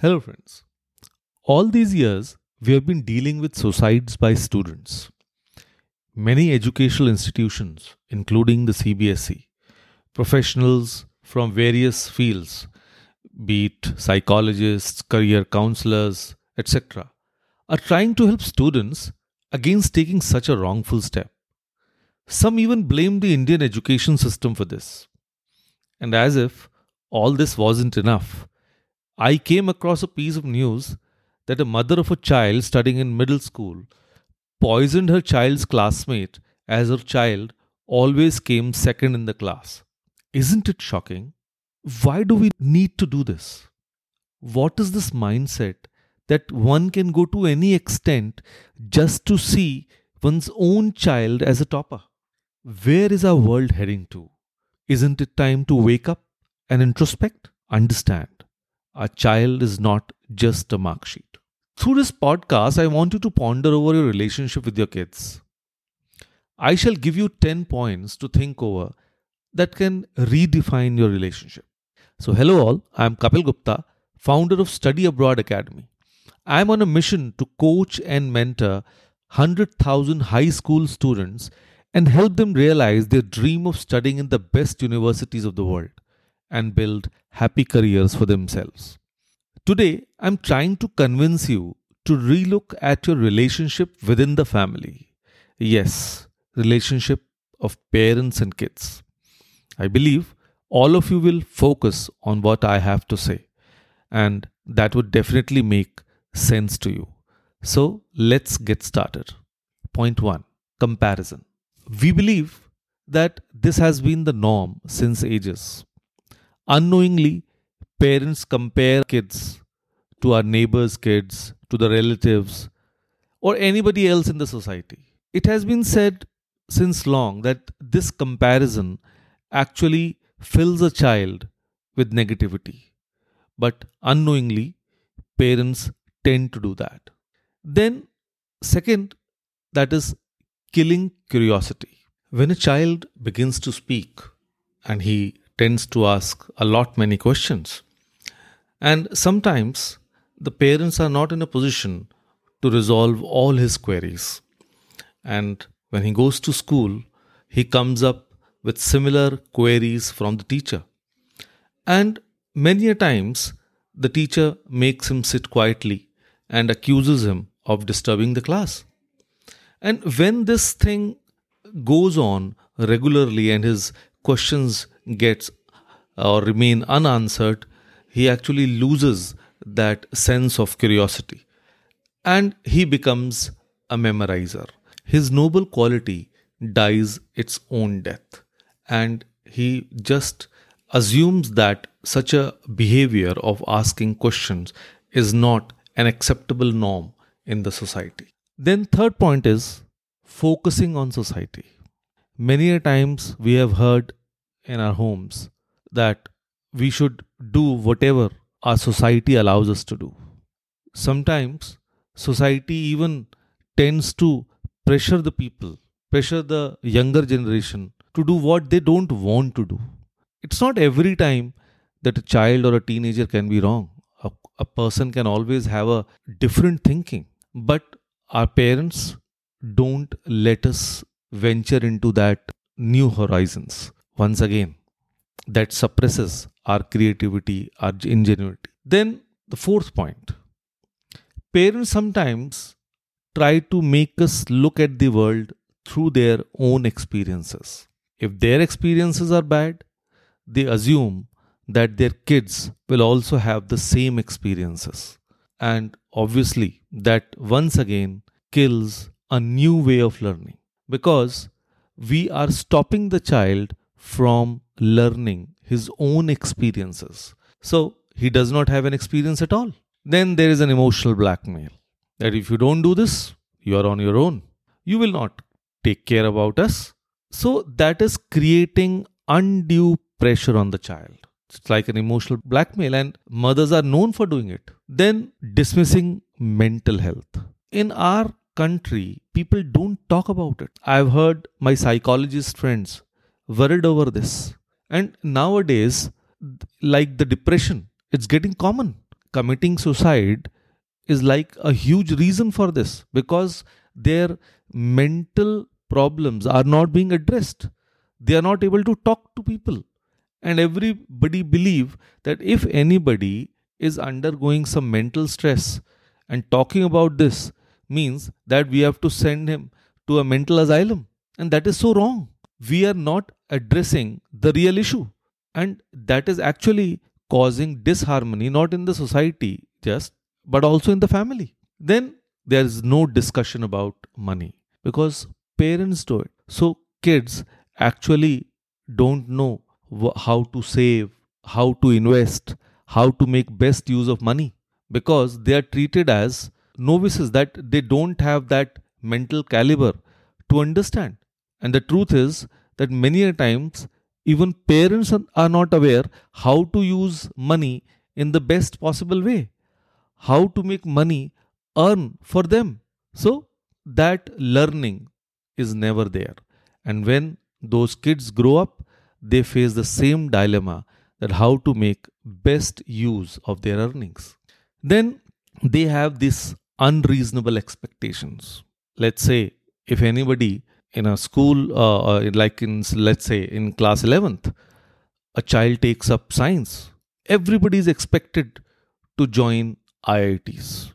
Hello, friends. All these years, we have been dealing with suicides by students. Many educational institutions, including the CBSE, professionals from various fields, be it psychologists, career counselors, etc., are trying to help students against taking such a wrongful step. Some even blame the Indian education system for this. And as if all this wasn't enough, I came across a piece of news that a mother of a child studying in middle school poisoned her child's classmate as her child always came second in the class. Isn't it shocking? Why do we need to do this? What is this mindset that one can go to any extent just to see one's own child as a topper? Where is our world heading to? Isn't it time to wake up and introspect? Understand a child is not just a mark sheet. Through this podcast, I want you to ponder over your relationship with your kids. I shall give you 10 points to think over that can redefine your relationship. So, hello all, I am Kapeel Gupta, founder of Study Abroad Academy. I am on a mission to coach and mentor 100,000 high school students and help them realize their dream of studying in the best universities of the world and build happy careers for themselves. Today, I'm trying to convince you to relook at your relationship within the family. Yes, relationship of parents and kids. I believe all of you will focus on what I have to say, and that would definitely make sense to you. So, let's get started. Point 1 Comparison. We believe that this has been the norm since ages. Unknowingly, parents compare kids to our neighbors' kids, to the relatives, or anybody else in the society. It has been said since long that this comparison actually fills a child with negativity. But unknowingly, parents tend to do that. Then, second, that is killing curiosity. When a child begins to speak and he tends to ask a lot many questions. And sometimes the parents are not in a position to resolve all his queries. And when he goes to school, he comes up with similar queries from the teacher. And many a times, the teacher makes him sit quietly and accuses him of disturbing the class. And when this thing goes on regularly and his questions gets uh, or remain unanswered, he actually loses that sense of curiosity and he becomes a memorizer. His noble quality dies its own death, and he just assumes that such a behavior of asking questions is not an acceptable norm in the society. Then, third point is focusing on society. Many a times we have heard in our homes that we should do whatever our society allows us to do. Sometimes society even tends to pressure the people, pressure the younger generation to do what they don't want to do. It's not every time that a child or a teenager can be wrong. A, a person can always have a different thinking. But our parents don't let us venture into that new horizons. Once again, that suppresses our creativity, our ingenuity. Then, the fourth point parents sometimes try to make us look at the world through their own experiences. If their experiences are bad, they assume that their kids will also have the same experiences. And obviously, that once again kills a new way of learning because we are stopping the child from learning his own experiences. So he does not have an experience at all. Then there is an emotional blackmail that if you don't do this, you are on your own. You will not take care about us. So that is creating undue pressure on the child. It's like an emotional blackmail, and mothers are known for doing it. Then dismissing mental health. In our country, people don't talk about it. I've heard my psychologist friends worried over this. And nowadays, like the depression, it's getting common. committing suicide is like a huge reason for this because their mental problems are not being addressed. They are not able to talk to people. And everybody believe that if anybody is undergoing some mental stress and talking about this means that we have to send him to a mental asylum. And that is so wrong. We are not addressing the real issue. And that is actually causing disharmony, not in the society just, but also in the family. Then there is no discussion about money because parents do it. So kids actually don't know how to save, how to invest, how to make best use of money because they are treated as novices that they don't have that mental caliber to understand. And the truth is that many a times even parents are not aware how to use money in the best possible way, how to make money earn for them. So that learning is never there. And when those kids grow up, they face the same dilemma that how to make best use of their earnings. Then they have these unreasonable expectations. Let's say if anybody in a school, uh, uh like in let's say in class 11th, a child takes up science, everybody is expected to join IITs.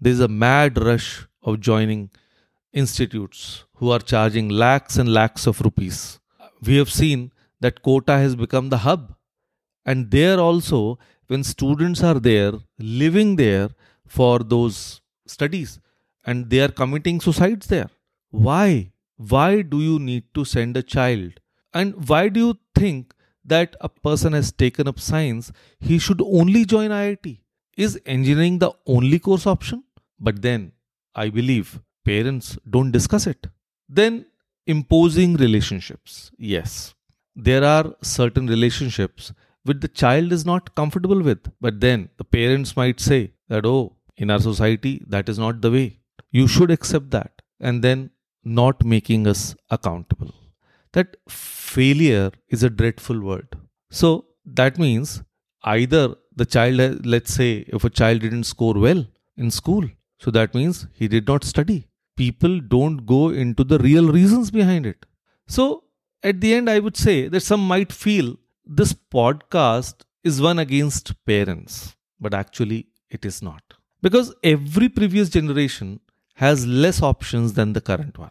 There's a mad rush of joining institutes who are charging lakhs and lakhs of rupees. We have seen that Kota has become the hub. And there also, when students are there, living there for those studies, and they are committing suicides there. Why? Why do you need to send a child? And why do you think that a person has taken up science, he should only join IIT? Is engineering the only course option? But then, I believe parents don't discuss it. Then, imposing relationships. Yes, there are certain relationships which the child is not comfortable with. But then the parents might say that, oh, in our society, that is not the way. You should accept that. And then not making us accountable. That failure is a dreadful word. So that means either the child, let's say, if a child didn't score well in school, so that means he did not study. People don't go into the real reasons behind it. So at the end, I would say that some might feel this podcast is one against parents, but actually it is not. Because every previous generation has less options than the current one,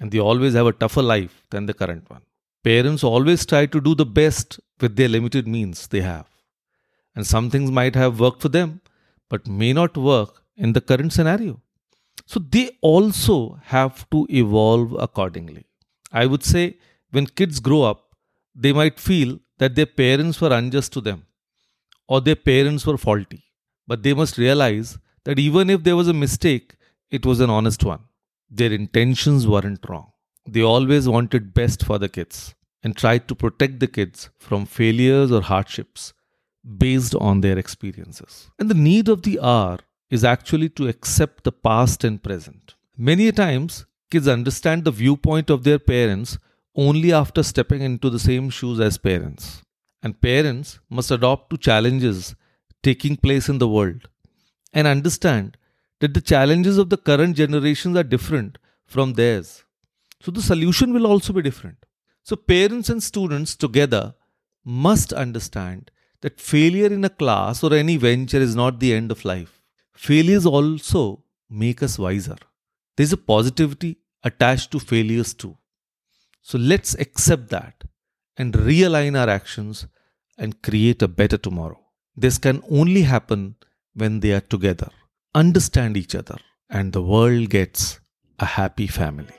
and they always have a tougher life than the current one. Parents always try to do the best with their limited means they have. And some things might have worked for them, but may not work in the current scenario. So they also have to evolve accordingly. I would say when kids grow up, they might feel that their parents were unjust to them or their parents were faulty. But they must realize that even if there was a mistake, it was an honest one. Their intentions weren't wrong. They always wanted best for the kids and tried to protect the kids from failures or hardships based on their experiences. And the need of the hour is actually to accept the past and present. Many times, kids understand the viewpoint of their parents only after stepping into the same shoes as parents. And parents must adopt to challenges taking place in the world and understand that the challenges of the current generations are different from theirs. So the solution will also be different. So parents and students together must understand that failure in a class or any venture is not the end of life. Failures also make us wiser. There's a positivity attached to failures too. So let's accept that and realign our actions and create a better tomorrow. This can only happen when they are together, understand each other, and the world gets a happy family.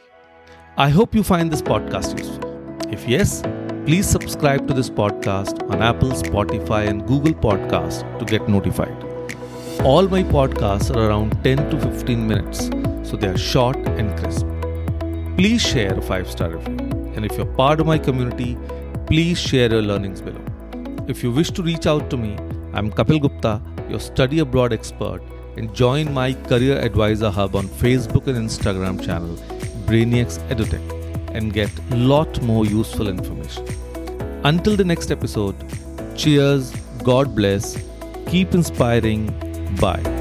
I hope you find this podcast useful. If yes, please subscribe to this podcast on Apple, Spotify, and Google Podcasts to get notified. All my podcasts are around 10 to 15 minutes, so they are short and crisp. Please share a 5 star review. And if you're part of my community, please share your learnings below. If you wish to reach out to me, I'm Kapeel Gupta, your study abroad expert, and join my career advisor hub on Facebook and Instagram channel, Brainiacs EduTech, and get lot more useful information. Until the next episode, cheers, God bless, Keep inspiring. Bye.